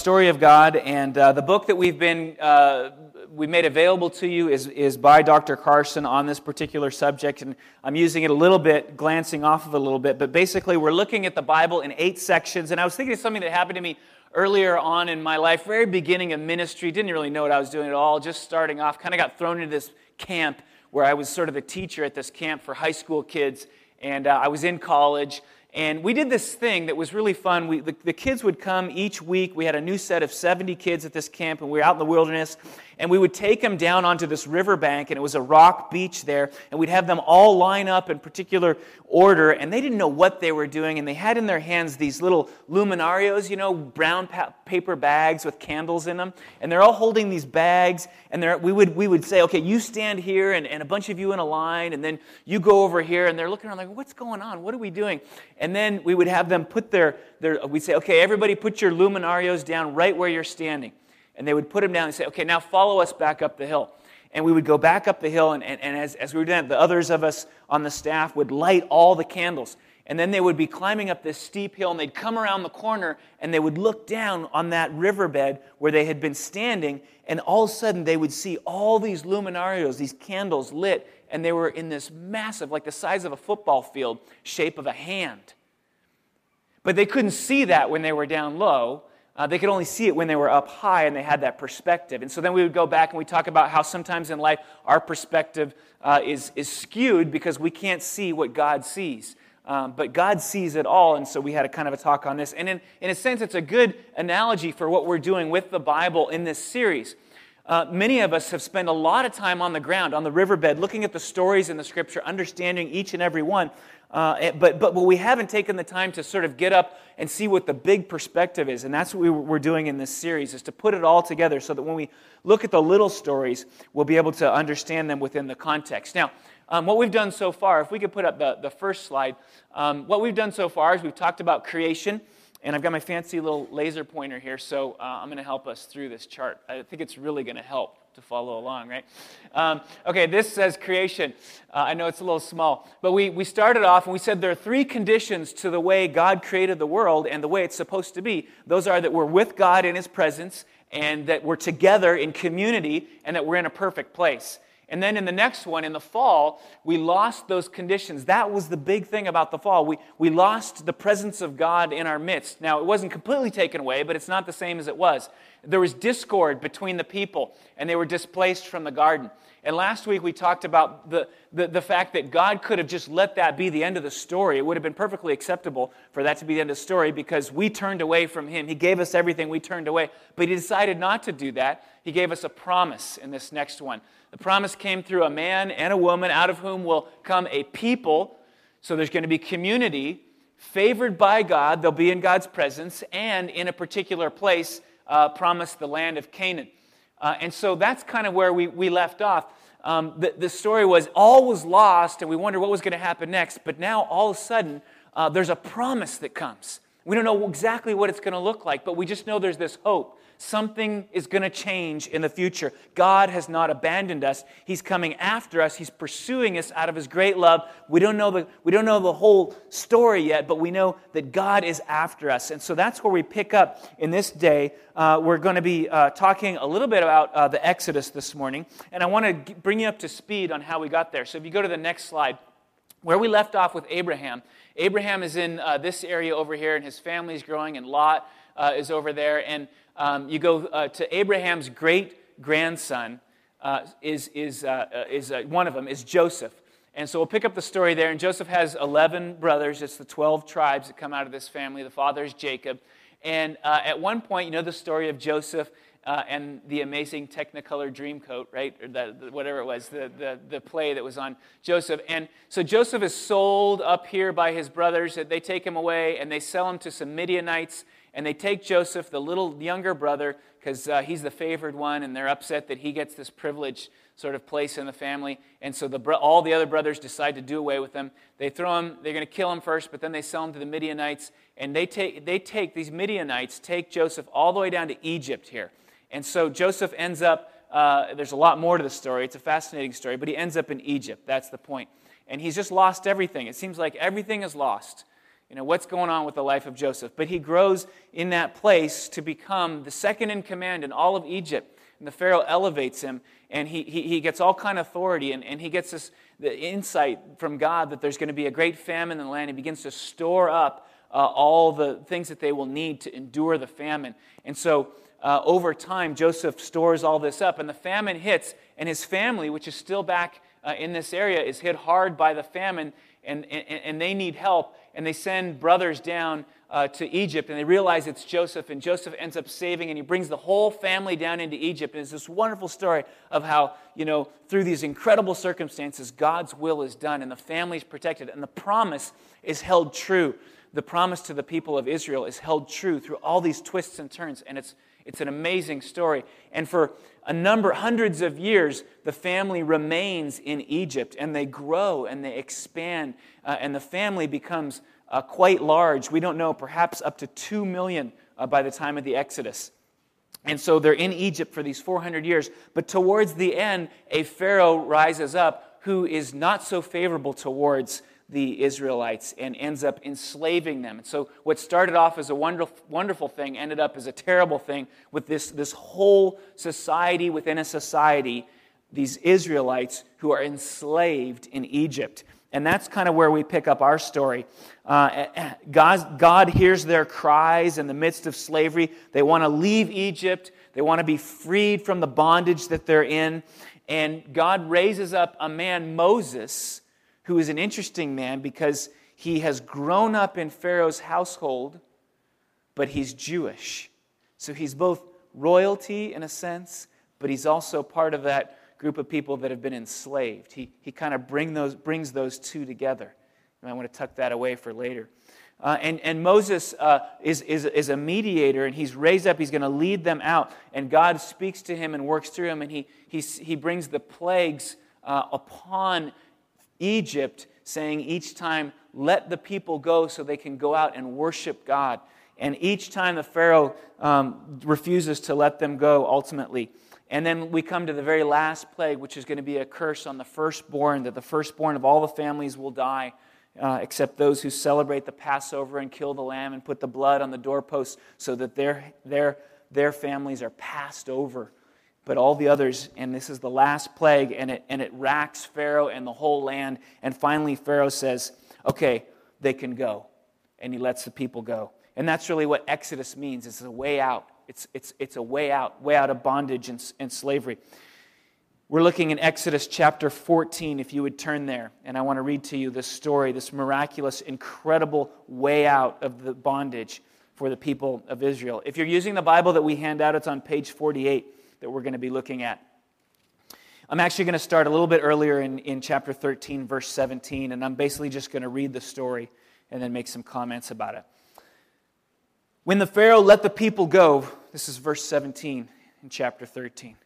story of God, and uh, the book that we've been uh, we made available to you is, is by Dr. Carson on this particular subject, and I'm using it a little bit, glancing off of it a little bit, but basically we're looking at the Bible in eight sections, and I was thinking of something that happened to me earlier on in my life, very beginning of ministry, didn't really know what I was doing at all, just starting off, kind of got thrown into this camp where I was sort of a teacher at this camp for high school kids, and uh, I was in college. And we did this thing that was really fun. We, the, the, kids would come each week. We had a new set of 70 kids at this camp, and we were out in the wilderness and we would take them down onto this riverbank, and it was a rock beach there, and we'd have them all line up in particular order, and they didn't know what they were doing, and they had in their hands these little luminarios, you know, brown pa- paper bags with candles in them, and they're all holding these bags, and we would, we would say, okay, you stand here, and, and a bunch of you in a line, and then you go over here, and they're looking around like, what's going on? What are we doing? And then we would have them put their, their we'd say, okay, everybody put your luminarios down right where you're standing and they would put him down and say, okay, now follow us back up the hill. And we would go back up the hill, and, and, and as, as we were doing that, the others of us on the staff would light all the candles. And then they would be climbing up this steep hill, and they'd come around the corner, and they would look down on that riverbed where they had been standing, and all of a sudden they would see all these luminarios, these candles lit, and they were in this massive, like the size of a football field, shape of a hand. But they couldn't see that when they were down low uh, they could only see it when they were up high and they had that perspective. And so then we would go back and we talk about how sometimes in life our perspective uh, is, is skewed because we can't see what God sees. Um, but God sees it all, and so we had a kind of a talk on this. And in, in a sense, it's a good analogy for what we're doing with the Bible in this series. Uh, many of us have spent a lot of time on the ground, on the riverbed, looking at the stories in the scripture, understanding each and every one. Uh, but, but, but we haven't taken the time to sort of get up and see what the big perspective is. And that's what we, we're doing in this series, is to put it all together so that when we look at the little stories, we'll be able to understand them within the context. Now, um, what we've done so far, if we could put up the, the first slide, um, what we've done so far is we've talked about creation. And I've got my fancy little laser pointer here, so uh, I'm going to help us through this chart. I think it's really going to help to follow along, right? Um, okay, this says creation. Uh, I know it's a little small, but we, we started off and we said there are three conditions to the way God created the world and the way it's supposed to be. Those are that we're with God in His presence, and that we're together in community, and that we're in a perfect place. And then in the next one, in the fall, we lost those conditions. That was the big thing about the fall. We, we lost the presence of God in our midst. Now, it wasn't completely taken away, but it's not the same as it was. There was discord between the people, and they were displaced from the garden. And last week we talked about the, the, the, fact that God could have just let that be the end of the story. It would have been perfectly acceptable for that to be the end of the story because we turned away from Him. He gave us everything, we turned away. But He decided not to do that. He gave us a promise in this next one. The promise came through a man and a woman, out of whom will come a people. So there's going to be community favored by God. They'll be in God's presence and in a particular place, uh, promised the land of Canaan. Uh, and so that's kind of where we, we left off. Um, the, the story was all was lost, and we wondered what was going to happen next. But now, all of a sudden, uh, there's a promise that comes. We don't know exactly what it's going to look like, but we just know there's this hope. Something is going to change in the future. God has not abandoned us. He's coming after us. He's pursuing us out of His great love. We don't know the, we don't know the whole story yet, but we know that God is after us. And so that's where we pick up in this day. Uh, we're going to be uh, talking a little bit about uh, the Exodus this morning. And I want to bring you up to speed on how we got there. So if you go to the next slide, where we left off with Abraham, Abraham is in uh, this area over here, and his family is growing, and Lot uh, is over there. And um, you go uh, to Abraham's great grandson, uh, is, is, uh, uh, is one of them, is Joseph. And so we'll pick up the story there. And Joseph has 11 brothers. It's the 12 tribes that come out of this family. The father is Jacob. And at one point, you know the story of Joseph uh, and the amazing Technicolor Dreamcoat, right? Or the, the, whatever it was, the, the, the play that was on Joseph. And so Joseph is sold up here by his brothers. They take him away and they sell him to some Midianites and they take Joseph, the little younger brother, because uh, he's the favored one, and they're upset that he gets this privileged sort of place in the family. And so the bro- all the other brothers decide to do away with him. They throw him, they're going to kill him first, but then they sell him to the Midianites. And they take, they take, these Midianites take Joseph all the way down to Egypt here. And so Joseph ends up, uh, there's a lot more to the story. It's a fascinating story, but he ends up in Egypt. That's the point. And he's just lost everything. It seems like everything is lost. You know, what's going on with the life of Joseph? But he grows in that place to become the second in command in all of Egypt. And the Pharaoh elevates him, and he, he, he gets all kind of authority, and, and he gets this the insight from God that there's going to be a great famine in the land. He begins to store up uh, all the things that they will need to endure the famine. And so uh, over time, Joseph stores all this up, and the famine hits, and his family, which is still back uh, in this area, is hit hard by the famine, and, and, and they need help. And they send brothers down uh, to Egypt, and they realize it's Joseph, and Joseph ends up saving, and he brings the whole family down into Egypt. And it's this wonderful story of how, you know, through these incredible circumstances, God's will is done, and the family is protected, and the promise is held true. The promise to the people of Israel is held true through all these twists and turns, and it's it's an amazing story. And for a number, hundreds of years, the family remains in Egypt and they grow and they expand, uh, and the family becomes uh, quite large. We don't know, perhaps up to 2 million uh, by the time of the Exodus. And so they're in Egypt for these 400 years. But towards the end, a Pharaoh rises up who is not so favorable towards the Israelites and ends up enslaving them. And so, what started off as a wonderful, wonderful thing ended up as a terrible thing with this, this whole society within a society, these Israelites who are enslaved in Egypt. And that's kind of where we pick up our story. Uh, God, God hears their cries in the midst of slavery. They want to leave Egypt, they want to be freed from the bondage that they're in. And God raises up a man, Moses who is an interesting man because he has grown up in Pharaoh's household, but he's Jewish. So he's both royalty in a sense, but he's also part of that group of people that have been enslaved. He, he kind of bring those, brings those two together. You might want to tuck that away for later. Uh, and, and Moses uh, is, is, is a mediator, and he's raised up. He's going to lead them out. And God speaks to him and works through him, and he, he, he brings the plagues uh, upon Egypt, saying each time, let the people go so they can go out and worship God. And each time the Pharaoh um, refuses to let them go, ultimately. And then we come to the very last plague, which is going to be a curse on the firstborn, that the firstborn of all the families will die, uh, except those who celebrate the Passover and kill the lamb and put the blood on the doorposts so that their, their, their families are passed over but all the others, and this is the last plague, and it, and it racks Pharaoh and the whole land. And finally, Pharaoh says, Okay, they can go. And he lets the people go. And that's really what Exodus means it's a way out. It's, it's, it's a way out, way out of bondage and, and slavery. We're looking in Exodus chapter 14, if you would turn there. And I want to read to you this story, this miraculous, incredible way out of the bondage for the people of Israel. If you're using the Bible that we hand out, it's on page 48 that we're going to be looking at. I'm actually going to start a little bit earlier in, in chapter 13, verse 17, and I'm basically just going to read the story and then make some comments about it. When the Pharaoh let the people go, this is verse 17 in chapter 13.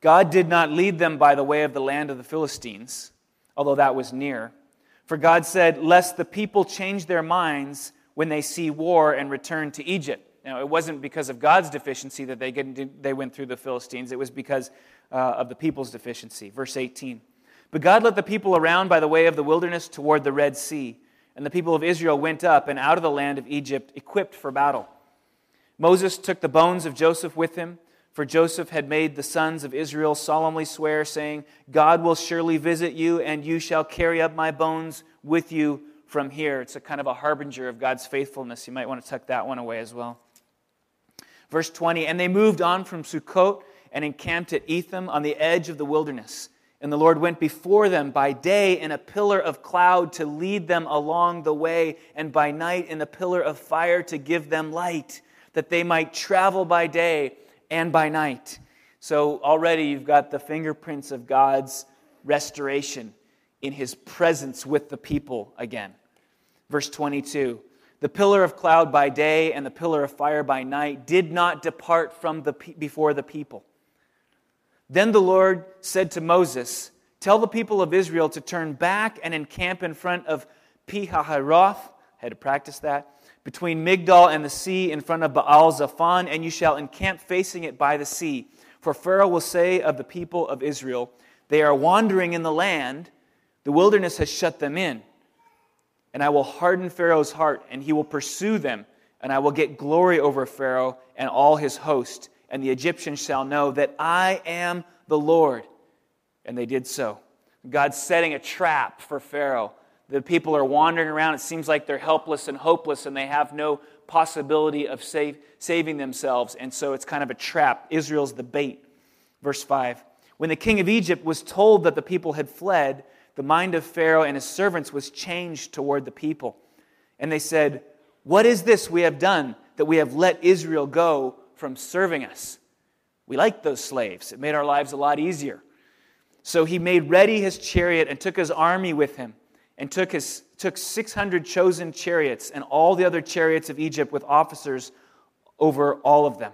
God did not lead them by the way of the land of the Philistines, although that was near. For God said, Lest the people change their minds when they see war and return to Egypt. Now, it wasn't because of God's deficiency that they, get, they went through the Philistines, it was because uh, of the people's deficiency. Verse 18. But God led the people around by the way of the wilderness toward the Red Sea, and the people of Israel went up and out of the land of Egypt equipped for battle. Moses took the bones of Joseph with him, for Joseph had made the sons of Israel solemnly swear, saying, God will surely visit you, and you shall carry up my bones with you from here. It's a kind of a harbinger of God's faithfulness. You might want to tuck that one away as well. Verse 20 And they moved on from Sukkot and encamped at Etham on the edge of the wilderness. And the Lord went before them by day in a pillar of cloud to lead them along the way, and by night in a pillar of fire to give them light, that they might travel by day and by night. So already you've got the fingerprints of God's restoration in his presence with the people again. Verse 22 the pillar of cloud by day and the pillar of fire by night did not depart from the before the people. Then the Lord said to Moses, Tell the people of Israel to turn back and encamp in front of Pihahiroth. Had to practice that. Between Migdol and the sea, in front of Baal Zephon, and you shall encamp facing it by the sea. For Pharaoh will say of the people of Israel, They are wandering in the land, the wilderness has shut them in and I will harden Pharaoh's heart, and he will pursue them, and I will get glory over Pharaoh and all his host, and the Egyptians shall know that I am the Lord. And they did so. God's setting a trap for Pharaoh. The people are wandering around. It seems like they're helpless and hopeless, and they have no possibility of save, saving themselves. And so it's kind of a trap. Israel's the bait. Verse 5 When the king of Egypt was told that the people had fled, the mind of Pharaoh and his servants was changed toward the people. And they said, What is this we have done that we have let Israel go from serving us? We liked those slaves, it made our lives a lot easier. So he made ready his chariot and took his army with him, and took, his, took 600 chosen chariots and all the other chariots of Egypt with officers over all of them.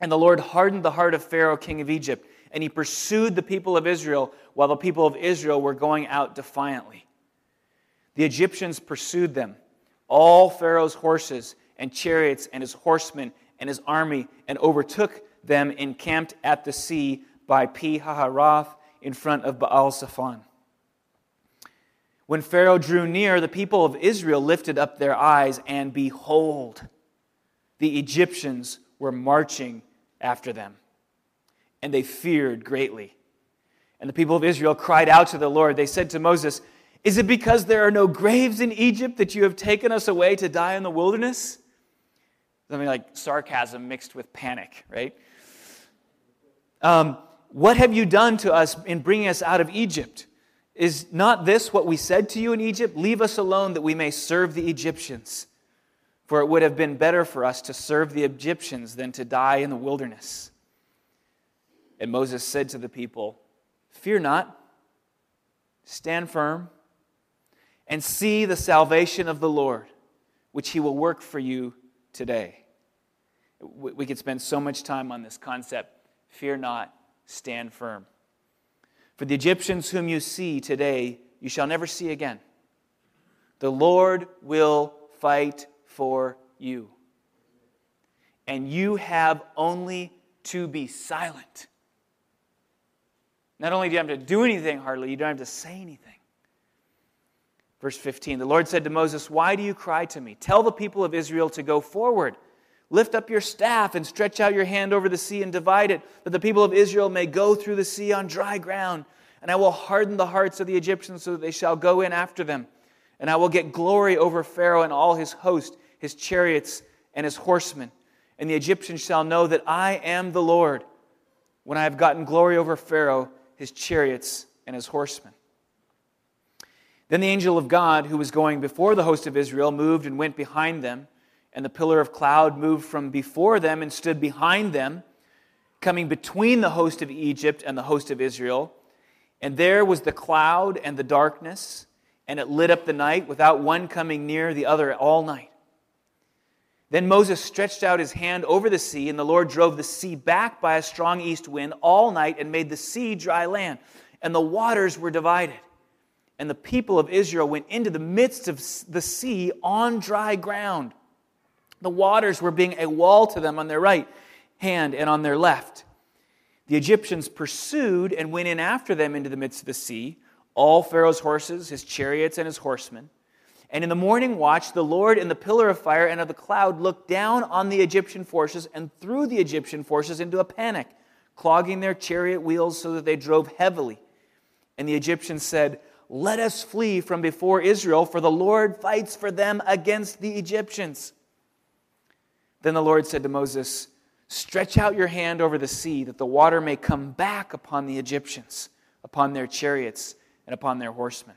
And the Lord hardened the heart of Pharaoh, king of Egypt and he pursued the people of Israel while the people of Israel were going out defiantly. The Egyptians pursued them, all Pharaoh's horses and chariots and his horsemen and his army, and overtook them encamped at the sea by Pi Hahiroth in front of Baal Zephon. When Pharaoh drew near, the people of Israel lifted up their eyes, and behold, the Egyptians were marching after them and they feared greatly. And the people of Israel cried out to the Lord. They said to Moses, Is it because there are no graves in Egypt that you have taken us away to die in the wilderness? Something like sarcasm mixed with panic, right? Um, what have you done to us in bringing us out of Egypt? Is not this what we said to you in Egypt? Leave us alone that we may serve the Egyptians. For it would have been better for us to serve the Egyptians than to die in the wilderness. And Moses said to the people, Fear not, stand firm, and see the salvation of the Lord, which he will work for you today. We could spend so much time on this concept. Fear not, stand firm. For the Egyptians whom you see today, you shall never see again. The Lord will fight for you. And you have only to be silent not only do you have to do anything hardly, you don't have to say anything. Verse 15 The Lord said to Moses, Why do you cry to me? Tell the people of Israel to go forward. Lift up your staff and stretch out your hand over the sea and divide it, that the people of Israel may go through the sea on dry ground. And I will harden the hearts of the Egyptians so that they shall go in after them. And I will get glory over Pharaoh and all his host, his chariots, and his horsemen. And the Egyptians shall know that I am the Lord when I have gotten glory over Pharaoh his chariots, and his horsemen. Then the angel of God, who was going before the host of Israel, moved and went behind them, and the pillar of cloud moved from before them and stood behind them, coming between the host of Egypt and the host of Israel. And there was the cloud and the darkness, and it lit up the night without one coming near the other all night. Then Moses stretched out his hand over the sea, and the Lord drove the sea back by a strong east wind all night and made the sea dry land, and the waters were divided. And the people of Israel went into the midst of the sea on dry ground. The waters were being a wall to them on their right hand and on their left. The Egyptians pursued and went in after them into the midst of the sea, all Pharaoh's horses, his chariots, and his horsemen. And in the morning watch, the Lord in the pillar of fire and of the cloud looked down on the Egyptian forces and threw the Egyptian forces into a panic, clogging their chariot wheels so that they drove heavily. And the Egyptians said, Let us flee from before Israel, for the Lord fights for them against the Egyptians. Then the Lord said to Moses, Stretch out your hand over the sea, that the water may come back upon the Egyptians, upon their chariots, and upon their horsemen.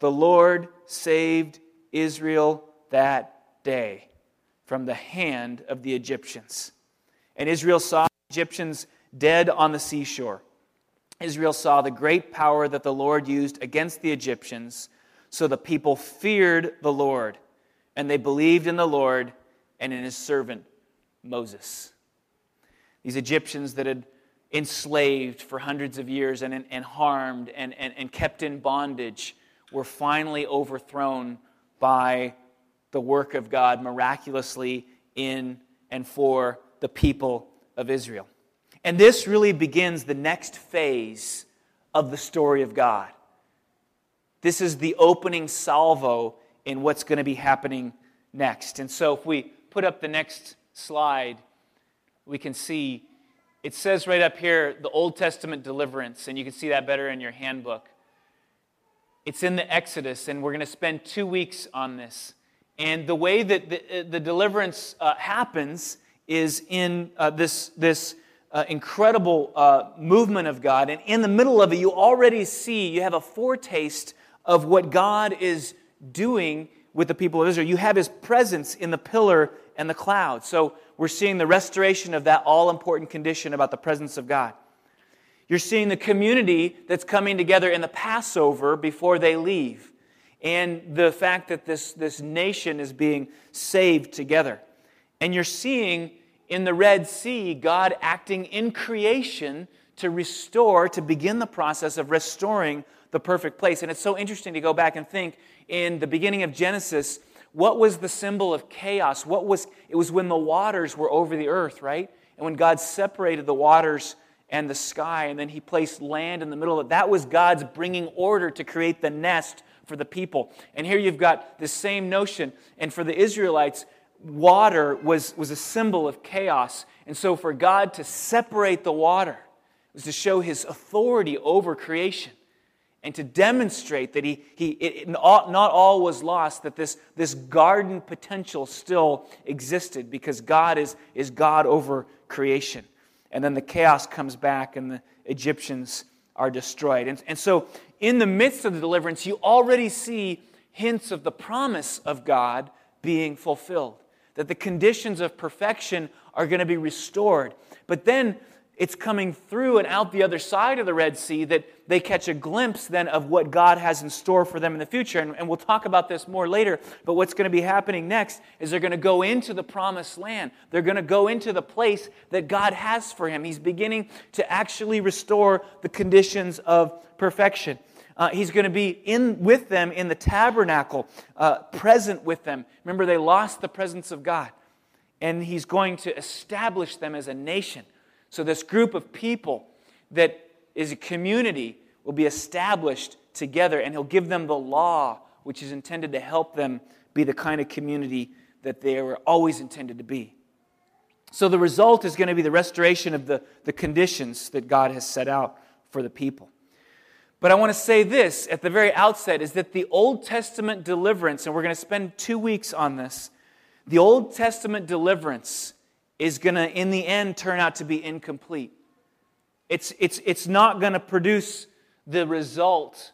the Lord saved Israel that day from the hand of the Egyptians. And Israel saw Egyptians dead on the seashore. Israel saw the great power that the Lord used against the Egyptians, So the people feared the Lord, and they believed in the Lord and in his servant Moses. These Egyptians that had enslaved for hundreds of years and, and harmed and, and, and kept in bondage were finally overthrown by the work of God miraculously in and for the people of Israel. And this really begins the next phase of the story of God. This is the opening salvo in what's going to be happening next. And so, if we put up the next slide, we can see it says right up here the Old Testament deliverance, and you can see that better in your handbook. It's in the Exodus, and we're going to spend two weeks on this. And the way that the, the deliverance uh, happens is in uh, this, this uh, incredible uh, movement of God. And in the middle of it, you already see, you have a foretaste of what God is doing with the people of Israel. You have his presence in the pillar and the cloud. So we're seeing the restoration of that all important condition about the presence of God. You're seeing the community that's coming together in the Passover before they leave, and the fact that this, this nation is being saved together. And you're seeing in the Red Sea God acting in creation to restore, to begin the process of restoring the perfect place. And it's so interesting to go back and think in the beginning of Genesis, what was the symbol of chaos? What was it was when the waters were over the earth, right? And when God separated the waters and the sky, and then he placed land in the middle of it. That was God's bringing order to create the nest for the people. And here you've got the same notion. And for the Israelites, water was, was a symbol of chaos. And so for God to separate the water was to show his authority over creation and to demonstrate that he, he it, not all was lost, that this, this garden potential still existed because God is, is God over creation. And then the chaos comes back and the Egyptians are destroyed. And, and so, in the midst of the deliverance, you already see hints of the promise of God being fulfilled, that the conditions of perfection are going to be restored. But then it's coming through and out the other side of the Red Sea that they catch a glimpse then of what God has in store for them in the future. And, and, we'll talk about this more later. But what's going to be happening next is they're going to go into the promised land. They're going to go into the place that God has for him. He's beginning to actually restore the conditions of perfection. Uh, he's going to be in with them in the tabernacle, uh, present with them. Remember, they lost the presence of God. And he's going to establish them as a nation so, this group of people that is a community will be established together, and He'll give them the law, which is intended to help them be the kind of community that they were always intended to be. So, the result is going to be the restoration of the, the conditions that God has set out for the people. But I want to say this at the very outset is that the Old Testament deliverance, and we're going to spend two weeks on this, the Old Testament deliverance is going to, in the end, turn out to be incomplete. It's, it's, it's not going to produce the result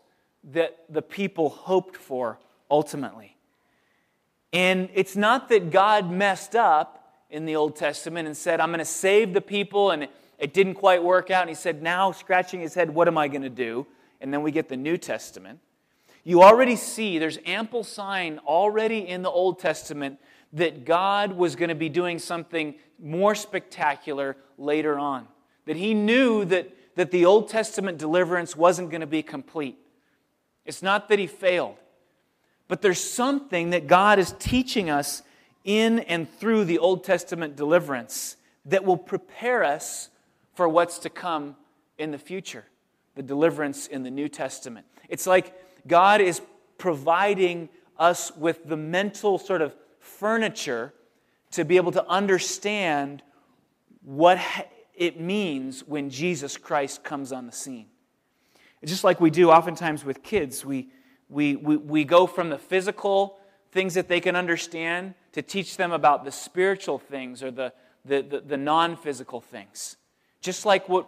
that the people hoped for ultimately. And it's not that God messed up in the Old Testament and said, I'm going to save the people, and it, didn't quite work out. And he said, Now, scratching his head, what am I going to do? And then we get the New Testament. You already see there's ample sign already in the Old Testament that God was going to be doing something more spectacular later on. That he knew that, that the Old Testament deliverance wasn't going to be complete. It's not that he failed, but there's something that God is teaching us in and through the Old Testament deliverance that will prepare us for what's to come in the future the deliverance in the New Testament. It's like God is providing us with the mental sort of furniture to be able to understand what it means when Jesus Christ comes on the scene. just like we do oftentimes with kids, we, we, we, we go from the physical things that they can understand to teach them about the spiritual things or the, the, the, the non physical things. Just like what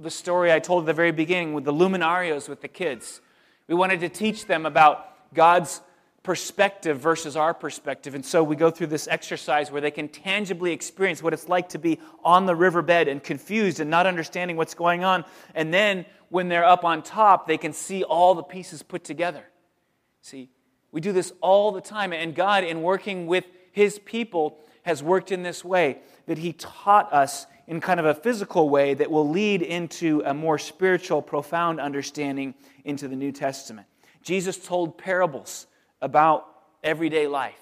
the story I told at the very beginning with the luminarios with the kids. We wanted to teach them about God's perspective versus our perspective. And so we go through this exercise where they can tangibly experience what it's like to be on the riverbed and confused and not understanding what's going on. And then when they're up on top, they can see all the pieces put together. See, we do this all the time. And God, in working with his people, has worked in this way that he taught us in kind of a physical way that will lead into a more spiritual, profound understanding into the New Testament. Jesus told parables about everyday life,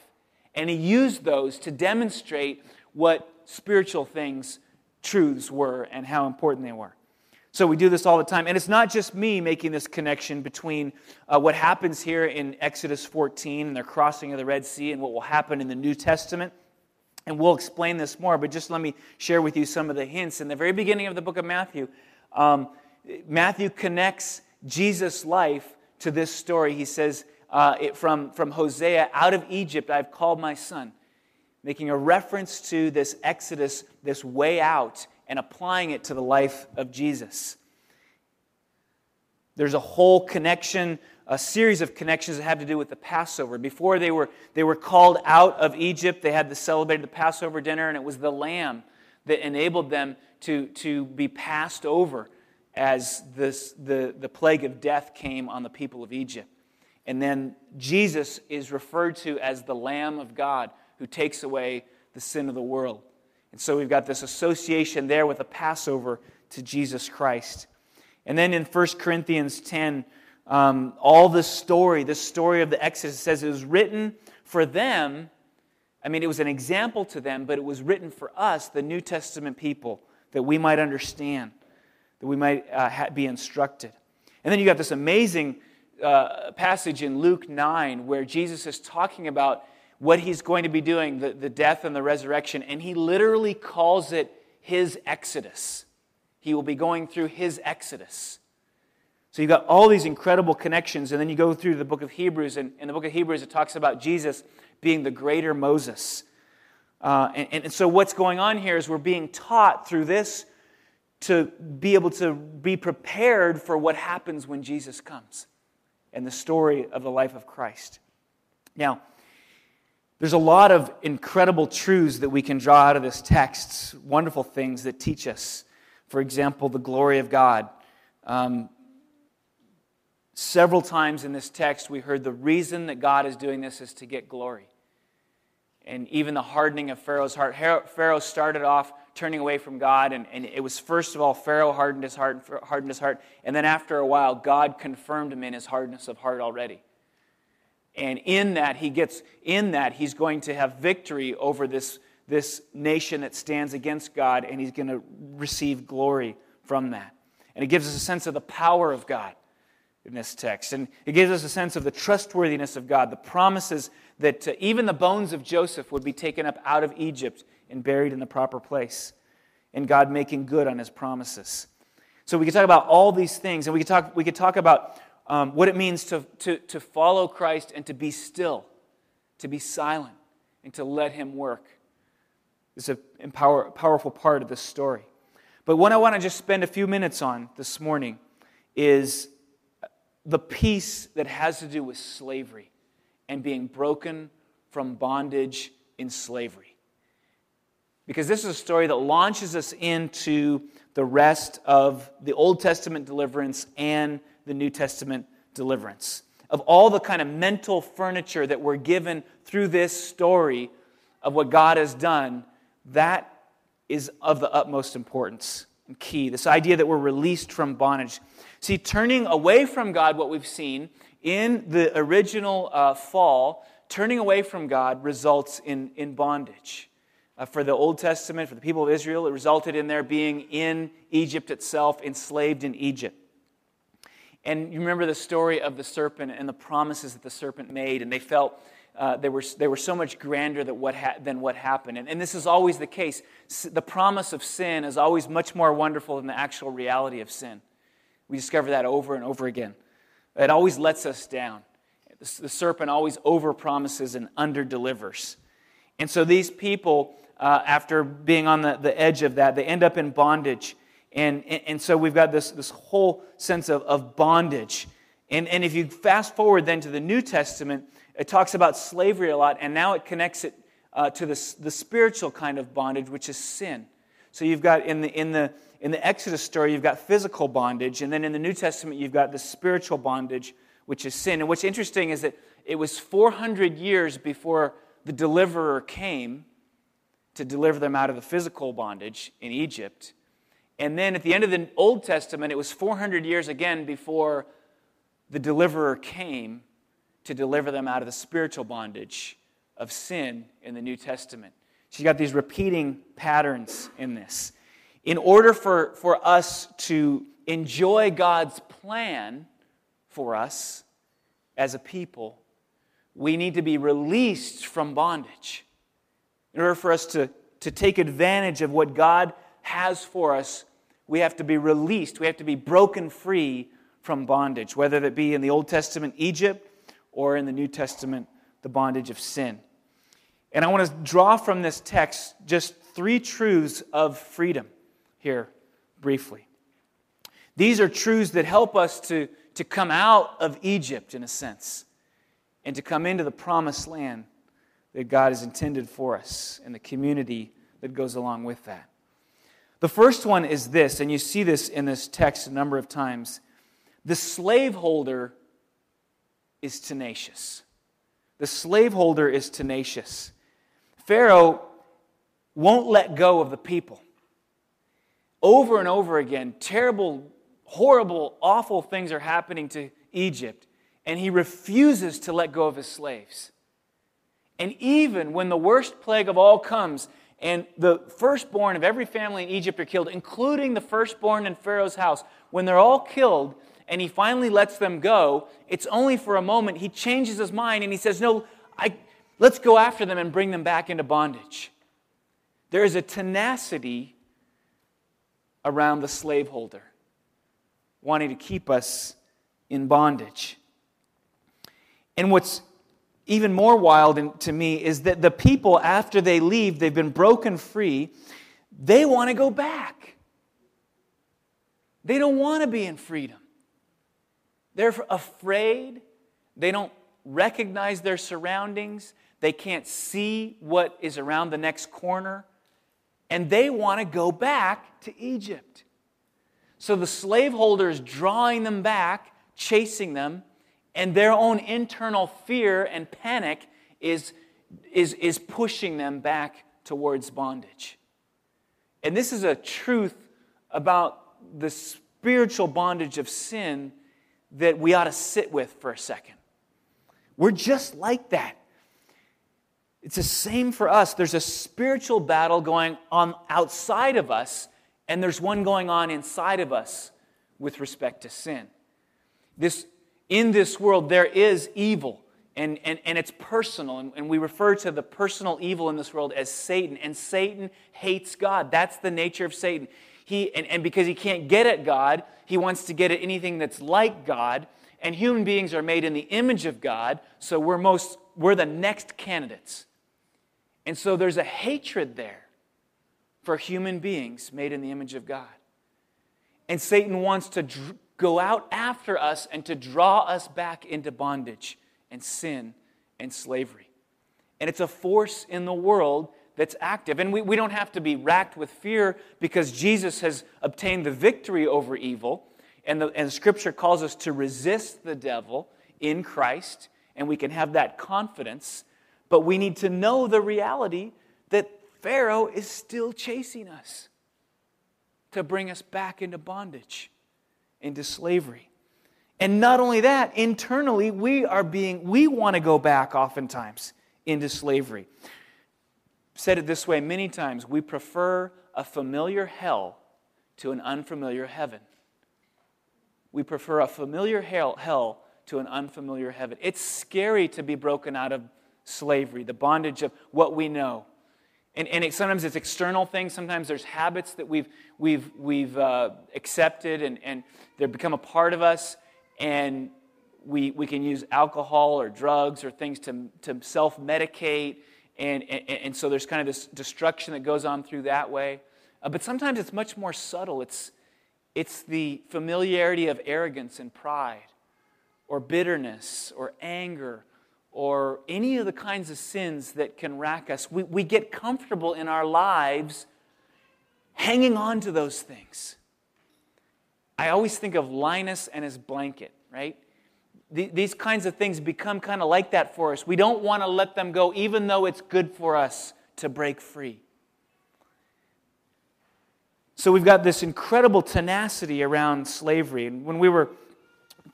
and he used those to demonstrate what spiritual things, truths were, and how important they were. So we do this all the time. And it's not just me making this connection between uh, what happens here in Exodus 14 and their crossing of the Red Sea and what will happen in the New Testament. And we'll explain this more, but just let me share with you some of the hints. In the very beginning of the book of Matthew, um, Matthew connects Jesus' life to this story. He says, uh, it, from, from Hosea, out of Egypt I've called my son, making a reference to this Exodus, this way out and applying it to the life of Jesus. There's a whole connection, a series of connections that have to do with the Passover. Before they were, they were called out of Egypt, they had to celebrate the Passover dinner, and it was the lamb that enabled them to, to be passed over as this, the, the plague of death came on the people of Egypt. And then Jesus is referred to as the Lamb of God who takes away the sin of the world. And so we've got this association there with a Passover to Jesus Christ. And then in 1 Corinthians 10, um, all this story, this story of the Exodus, says it was written for them. I mean, it was an example to them, but it was written for us, the New Testament people, that we might understand, that we might uh, be instructed. And then you got this amazing uh, passage in Luke 9 where Jesus is talking about what he's going to be doing, the, the death and the resurrection, and he literally calls it his exodus. He will be going through his exodus. So you've got all these incredible connections, and then you go through the book of Hebrews, and in the book of Hebrews, it talks about Jesus being the greater Moses. Uh, and, and so what's going on here is we're being taught through this to be able to be prepared for what happens when Jesus comes and the story of the life of Christ. Now, there's a lot of incredible truths that we can draw out of this text, wonderful things that teach us. For example, the glory of God. Um, several times in this text, we heard the reason that God is doing this is to get glory. And even the hardening of Pharaoh's heart. Pharaoh started off turning away from God, and, and it was first of all, Pharaoh hardened his heart, hardened his heart, and then after a while, God confirmed him in his hardness of heart already. And in that, he gets, in that, he's going to have victory over this, this nation that stands against God, and he's going to receive glory from that. And it gives us a sense of the power of God in this text. And it gives us a sense of the trustworthiness of God, the promises that uh, even the bones of Joseph would be taken up out of Egypt and buried in the proper place, and God making good on his promises. So we could talk about all these things, and we could talk, we could talk about um, what it means to, to, to follow Christ and to be still, to be silent, and to let Him work. It's a power, powerful part of this story. But what I want to just spend a few minutes on this morning is the piece that has to do with slavery and being broken from bondage in slavery. Because this is a story that launches us into the rest of the Old Testament deliverance and the New Testament deliverance. Of all the kind of mental furniture that we're given through this story of what God has done, that is of the utmost importance and key. This idea that we're released from bondage. See, turning away from God, what we've seen in the original uh, fall, turning away from God results in, in bondage. Uh, for the Old Testament, for the people of Israel, it resulted in their being in Egypt itself, enslaved in Egypt. And you remember the story of the serpent and the promises that the serpent made, and they felt uh, they, were, they were so much grander than what, ha- than what happened. And, and this is always the case. S- the promise of sin is always much more wonderful than the actual reality of sin. We discover that over and over again. It always lets us down. The, the serpent always overpromises and underdelivers. And so these people, uh, after being on the, the edge of that, they end up in bondage. And, and so we've got this, this whole sense of, of bondage. And, and if you fast forward then to the New Testament, it talks about slavery a lot, and now it connects it uh, to the, the spiritual kind of bondage, which is sin. So you've got in the, in, the, in the Exodus story, you've got physical bondage, and then in the New Testament, you've got the spiritual bondage, which is sin. And what's interesting is that it was 400 years before the deliverer came to deliver them out of the physical bondage in Egypt. And then at the end of the Old Testament, it was 400 years again before the deliverer came to deliver them out of the spiritual bondage of sin in the New Testament. So you got these repeating patterns in this. In order for, for us to enjoy God's plan for us as a people, we need to be released from bondage. In order for us to, to take advantage of what God has for us, we have to be released. We have to be broken free from bondage, whether that be in the Old Testament, Egypt, or in the New Testament, the bondage of sin. And I want to draw from this text just three truths of freedom here briefly. These are truths that help us to, to come out of Egypt, in a sense, and to come into the promised land that God has intended for us and the community that goes along with that. The first one is this, and you see this in this text a number of times the slaveholder is tenacious. The slaveholder is tenacious. Pharaoh won't let go of the people. Over and over again, terrible, horrible, awful things are happening to Egypt, and he refuses to let go of his slaves. And even when the worst plague of all comes, and the firstborn of every family in Egypt are killed, including the firstborn in Pharaoh's house, when they're all killed, and he finally lets them go, it's only for a moment. He changes his mind and he says, No, I, Let's go after them and bring them back into bondage. There is a tenacity around the slaveholder, wanting to keep us in bondage. And what's even more wild to me is that the people, after they leave, they've been broken free, they want to go back. They don't want to be in freedom. They're afraid. They don't recognize their surroundings. They can't see what is around the next corner. And they want to go back to Egypt. So the slaveholder is drawing them back, chasing them, and their own internal fear and panic is, is, is pushing them back towards bondage. And this is a truth about the spiritual bondage of sin that we ought to sit with for a second. We're just like that. It's the same for us. There's a spiritual battle going on outside of us, and there's one going on inside of us with respect to sin. This, in this world, there is evil, and, and, and it's personal. And, and we refer to the personal evil in this world as Satan. And Satan hates God. That's the nature of Satan. He, and, and because he can't get at God, he wants to get at anything that's like God. And human beings are made in the image of God, so we're, most, we're the next candidates and so there's a hatred there for human beings made in the image of God. And Satan wants to dr- go out after us and to draw us back into bondage and sin and slavery. And it's a force in the world that's active. And we, we don't have to be racked with fear because Jesus has obtained the victory over evil. And the, and scripture calls us to resist the devil in Christ. And we can have that confidence but we need to know the reality that Pharaoh is still chasing us to bring us back into bondage, into slavery. And not only that, internally, we are being, we want to go back oftentimes into slavery. Said it this way many times we prefer a familiar hell to an unfamiliar heaven. We prefer a familiar hell, hell to an unfamiliar heaven. It's scary to be broken out of slavery, the bondage of what we know. And, and it, sometimes it's external things. Sometimes there's habits that we've, we've, we've uh, accepted and, and they become a part of us. And we, we can use alcohol or drugs or things to, to self medicate. And, and, and, so there's kind of this destruction that goes on through that way. Uh, but sometimes it's much more subtle. It's, it's the familiarity of arrogance and pride, or bitterness, or anger, or any of the kinds of sins that can rack us, we, we get comfortable in our lives hanging on to those things. I always think of Linus and his blanket, right? these kinds of things become kind of like that for us. We don't want to let them go, even though it's good for us to break free. So we've got this incredible tenacity around slavery. And when we were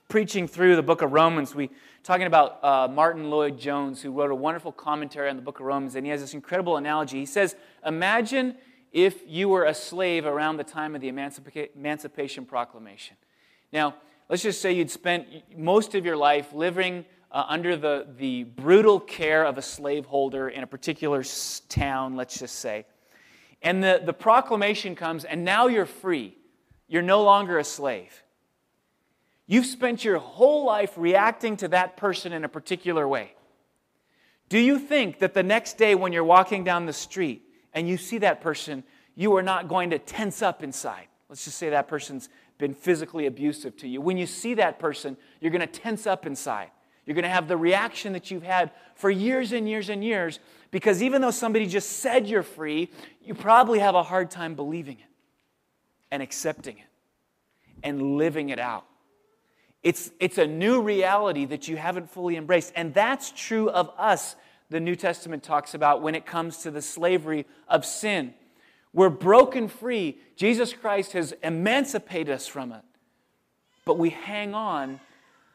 preaching through the book of Romans, we talking about uh, Martyn Lloyd-Jones, who wrote a wonderful commentary on the book of Romans, and he has this incredible analogy. He says, Imagine if you were a slave around the time of the Emancipa- Emancipation Proclamation. Now, let's just say you'd spent most of your life living uh, under the, the brutal care of a slaveholder in a particular town, let's just say. And the, the proclamation comes, and now you're free. You're no longer a slave. You've spent your whole life reacting to that person in a particular way. Do you think that the next day when you're walking down the street and you see that person, you are not going to tense up inside? Let's just say that person's been physically abusive to you. When you see that person, you're going to tense up inside. You're going to have the reaction that you've had for years and years and years because even though somebody just said you're free, you probably have a hard time believing it and accepting it and living it out. It's, it's a new reality that you haven't fully embraced. And that's true of us, the New Testament talks about when it comes to the slavery of sin. We're broken free. Jesus Christ has emancipated us from it. But we hang on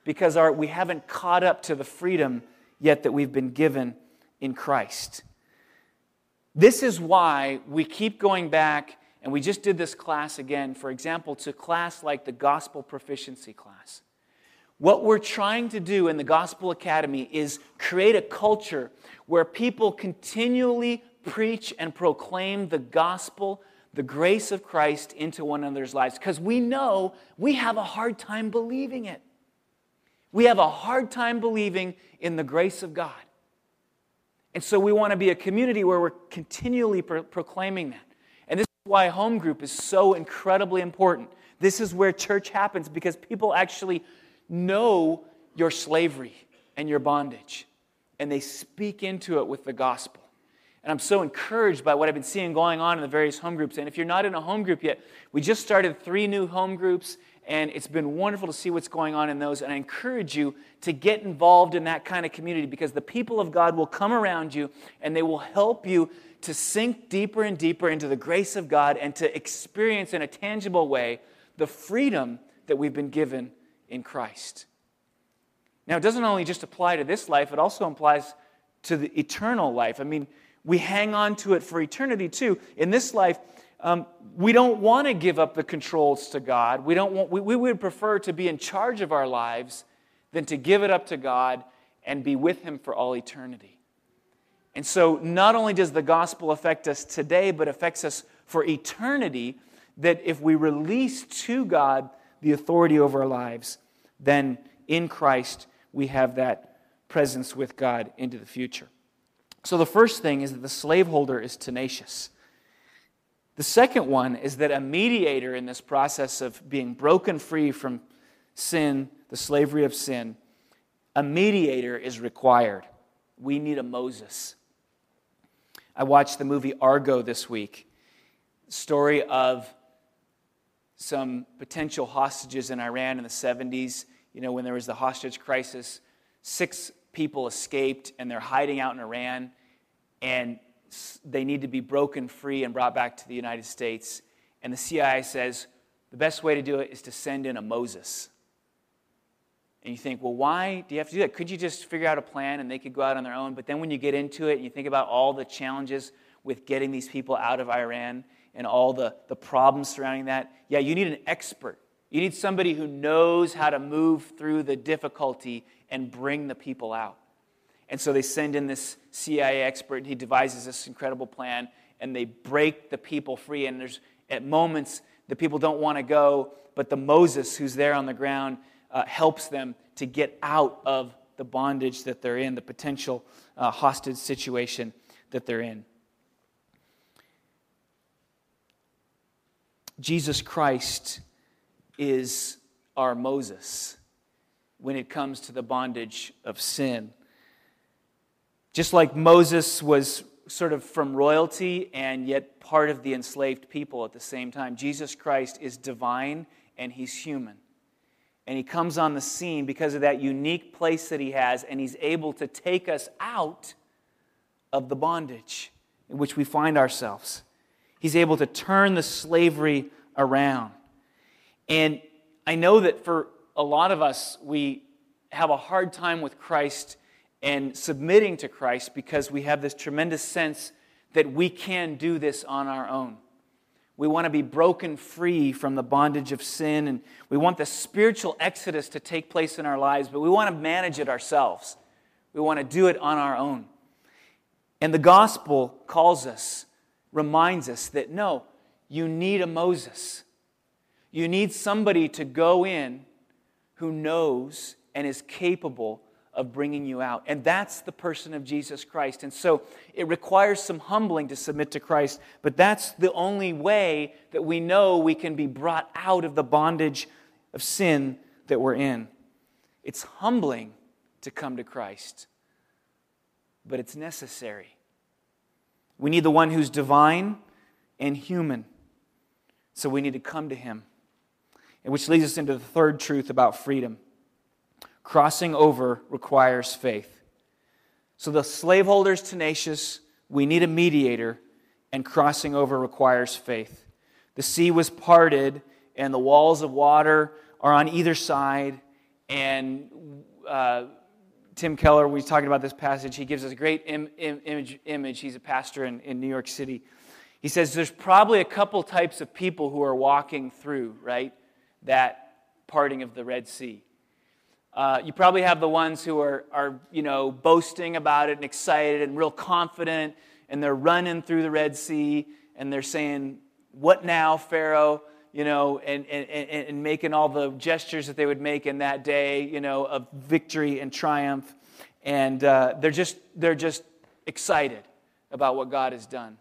because our, we haven't caught up to the freedom yet that we've been given in Christ. This is why we keep going back, and we just did this class again, for example, to class like the Gospel Proficiency class. What we're trying to do in the Gospel Academy is create a culture where people continually preach and proclaim the gospel, the grace of Christ into one another's lives because we know we have a hard time believing it. We have a hard time believing in the grace of God. And so we want to be a community where we're continually pro- proclaiming that. And this is why home group is so incredibly important. This is where church happens because people actually know your slavery and your bondage, and they speak into it with the gospel. And I'm so encouraged by what I've been seeing going on in the various home groups. And if you're not in a home group yet, we just started three new home groups, and it's been wonderful to see what's going on in those. And I encourage you to get involved in that kind of community because the people of God will come around you and they will help you to sink deeper and deeper into the grace of God and to experience in a tangible way the freedom that we've been given in Christ. Now, it doesn't only just apply to this life, it also applies to the eternal life. I mean, we hang on to it for eternity too. In this life, um, we don't want to give up the controls to God. We, don't want, we, we would prefer to be in charge of our lives than to give it up to God and be with Him for all eternity. And so, not only does the gospel affect us today, but affects us for eternity, that if we release to God the authority over our lives, then in Christ we have that presence with God into the future. So the first thing is that the slaveholder is tenacious. The second one is that a mediator in this process of being broken free from sin, the slavery of sin, a mediator is required. We need a Moses. I watched the movie Argo this week. Story of some potential hostages in Iran in the 70s, you know, when there was the hostage crisis. Six people escaped and they're hiding out in Iran and they need to be broken free and brought back to the United States. And the CIA says the best way to do it is to send in a Moses. And you think, well, why do you have to do that? Could you just figure out a plan and they could go out on their own? But then when you get into it and you think about all the challenges with getting these people out of Iran and all the, the problems surrounding that, yeah, you need an expert. You need somebody who knows how to move through the difficulty and bring the people out. And so they send in this CIA expert. and He devises this incredible plan, and they break the people free. And there's at moments the people don't want to go, but the Moses who's there on the ground uh, helps them to get out of the bondage that they're in, the potential uh, hostage situation that they're in. Jesus Christ is our Moses when it comes to the bondage of sin. Just like Moses was sort of from royalty and yet part of the enslaved people at the same time, Jesus Christ is divine and he's human. and he comes on the scene because of that unique place that he has, and he's able to take us out of the bondage in which we find ourselves. He's able to turn the slavery around. And I know that for a lot of us, we have a hard time with Christ and submitting to Christ because we have this tremendous sense that we can do this on our own. We want to be broken free from the bondage of sin, and we want the spiritual exodus to take place in our lives, but we want to manage it ourselves. We want to do it on our own. And the gospel calls us, reminds us that no, you need a Moses. You need somebody to go in who knows and is capable of bringing you out. And that's the person of Jesus Christ. And so it requires some humbling to submit to Christ, but that's the only way that we know we can be brought out of the bondage of sin that we're in. It's humbling to come to Christ, but it's necessary. We need the one who's divine and human, so we need to come to him. And which leads us into the third truth about freedom. Crossing over requires faith. So the slaveholder's tenacious, we need a mediator, and crossing over requires faith. The sea was parted, and the walls of water are on either side. And uh, Tim Keller, we talking about this passage, he gives us a great Im- Im- image, image. He's a pastor in, in New York City. He says there's probably a couple types of people who are walking through, right, that parting of the Red Sea. Uh, you probably have the ones who are, are, you know, boasting about it and excited and real confident, and they're running through the Red Sea and they're saying, What now, Pharaoh? You know, and, and, and making all the gestures that they would make in that day, you know, of victory and triumph. And uh, they're, just, they're just excited about what God has done.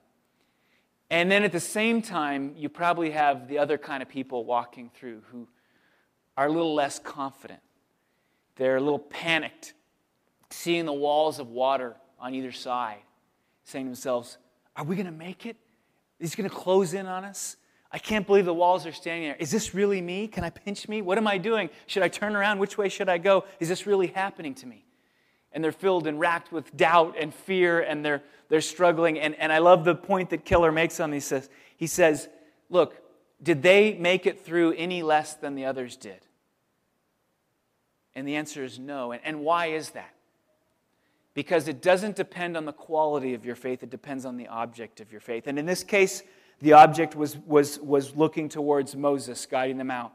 And then at the same time, you probably have the other kind of people walking through who are a little less confident they're a little panicked, seeing the walls of water on either side, saying to themselves, Are we going to make it? Is he going to close in on us? I can't believe the walls are standing there. Is this really me? Can I pinch me? What am I doing? Should I turn around? Which way should I go? Is this really happening to me? And they're filled and racked with doubt and fear, and they're, they're struggling. And, and I love the point that Keller makes on these. He says, he says, Look, did they make it through any less than the others did? And the answer is no. And, and why is that? Because it doesn't depend on the quality of your faith, it depends on the object of your faith. And in this case, the object was, was, was looking towards Moses, guiding them out.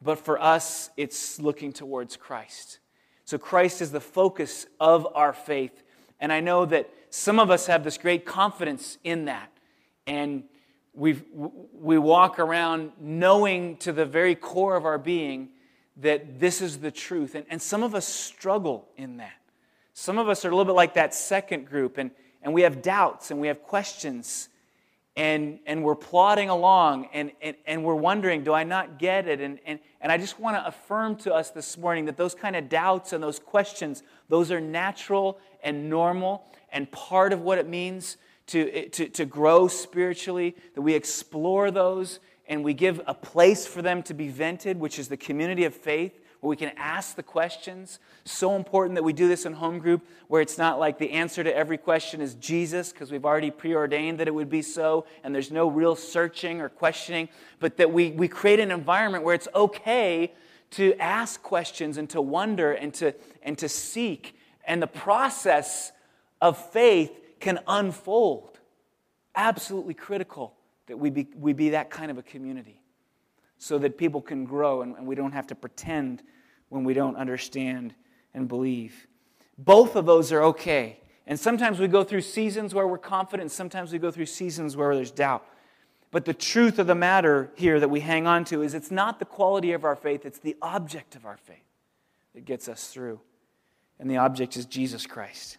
But for us, it's looking towards Christ. So Christ is the focus of our faith. And I know that some of us have this great confidence in that. And we we walk around knowing to the very core of our being that this is the truth. And, and some of us struggle in that. Some of us are a little bit like that second group, and, and we have doubts and we have questions, and, and we're plodding along, and, and, and we're wondering, do I not get it? And, and, and I just want to affirm to us this morning that those kind of doubts and those questions, those are natural and normal and part of what it means to, to, to grow spiritually, that we explore those and we give a place for them to be vented, which is the community of faith, where we can ask the questions. So important that we do this in home group, where it's not like the answer to every question is Jesus, because we've already preordained that it would be so, and there's no real searching or questioning, but that we, we create an environment where it's okay to ask questions and to wonder and to, and to seek. And the process of faith can unfold. Absolutely critical that we be, we be that kind of a community so that people can grow and, and we don't have to pretend when we don't understand and believe. Both of those are okay. And sometimes we go through seasons where we're confident, sometimes we go through seasons where there's doubt. But the truth of the matter here that we hang on to is it's not the quality of our faith, it's the object of our faith that gets us through. And the object is Jesus Christ.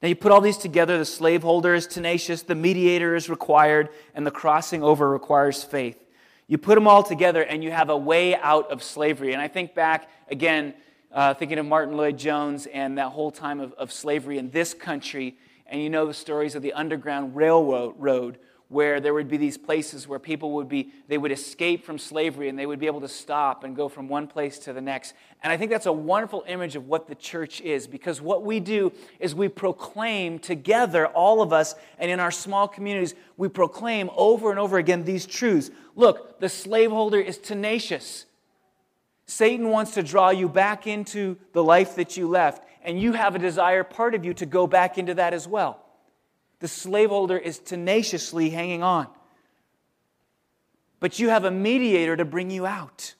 Now, you put all these together the slaveholder is tenacious, the mediator is required, and the crossing over requires faith. You put them all together, and you have a way out of slavery. And I think back, again, uh, thinking of Martyn Lloyd-Jones and that whole time of, of slavery in this country, and you know the stories of the Underground Railroad, where there would be these places where people would be they would escape from slavery and they would be able to stop and go from one place to the next. And i think that's a wonderful image of what the church is because what we do is we proclaim together all of us and in our small communities we proclaim over and over again these truths. Look the slaveholder is tenacious. Satan wants to draw you back into the life that you left and you have a desire part of you to go back into that as well the slaveholder is tenaciously hanging on. But you have a mediator to bring you out.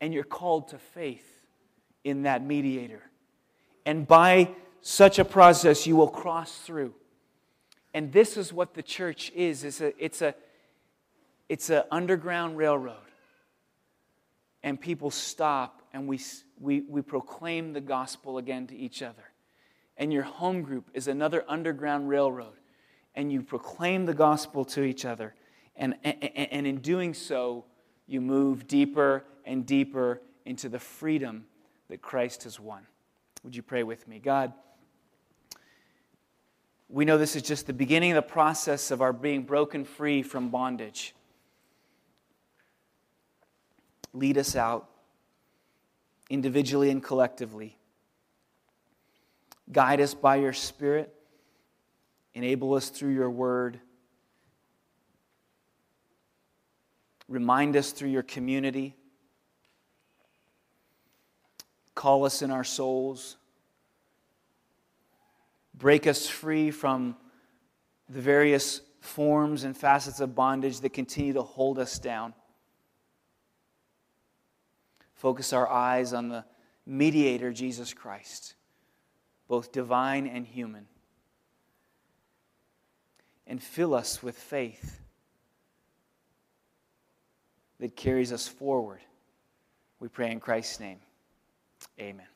And you're called to faith in that mediator. And by such a process, you will cross through. And this is what the church is. It's a, it's a, it's an underground railroad. And people stop and we, we, we proclaim the gospel again to each other and your home group is another underground railroad, and you proclaim the gospel to each other. And, and, and in doing so, you move deeper and deeper into the freedom that Christ has won. Would you pray with me? God, we know this is just the beginning of the process of our being broken free from bondage. Lead us out individually and collectively. Guide us by your Spirit. Enable us through your word. Remind us through your community. Call us in our souls. Break us free from the various forms and facets of bondage that continue to hold us down. Focus our eyes on the mediator, Jesus Christ both divine and human. And fill us with faith that carries us forward. We pray in Christ's name. Amen.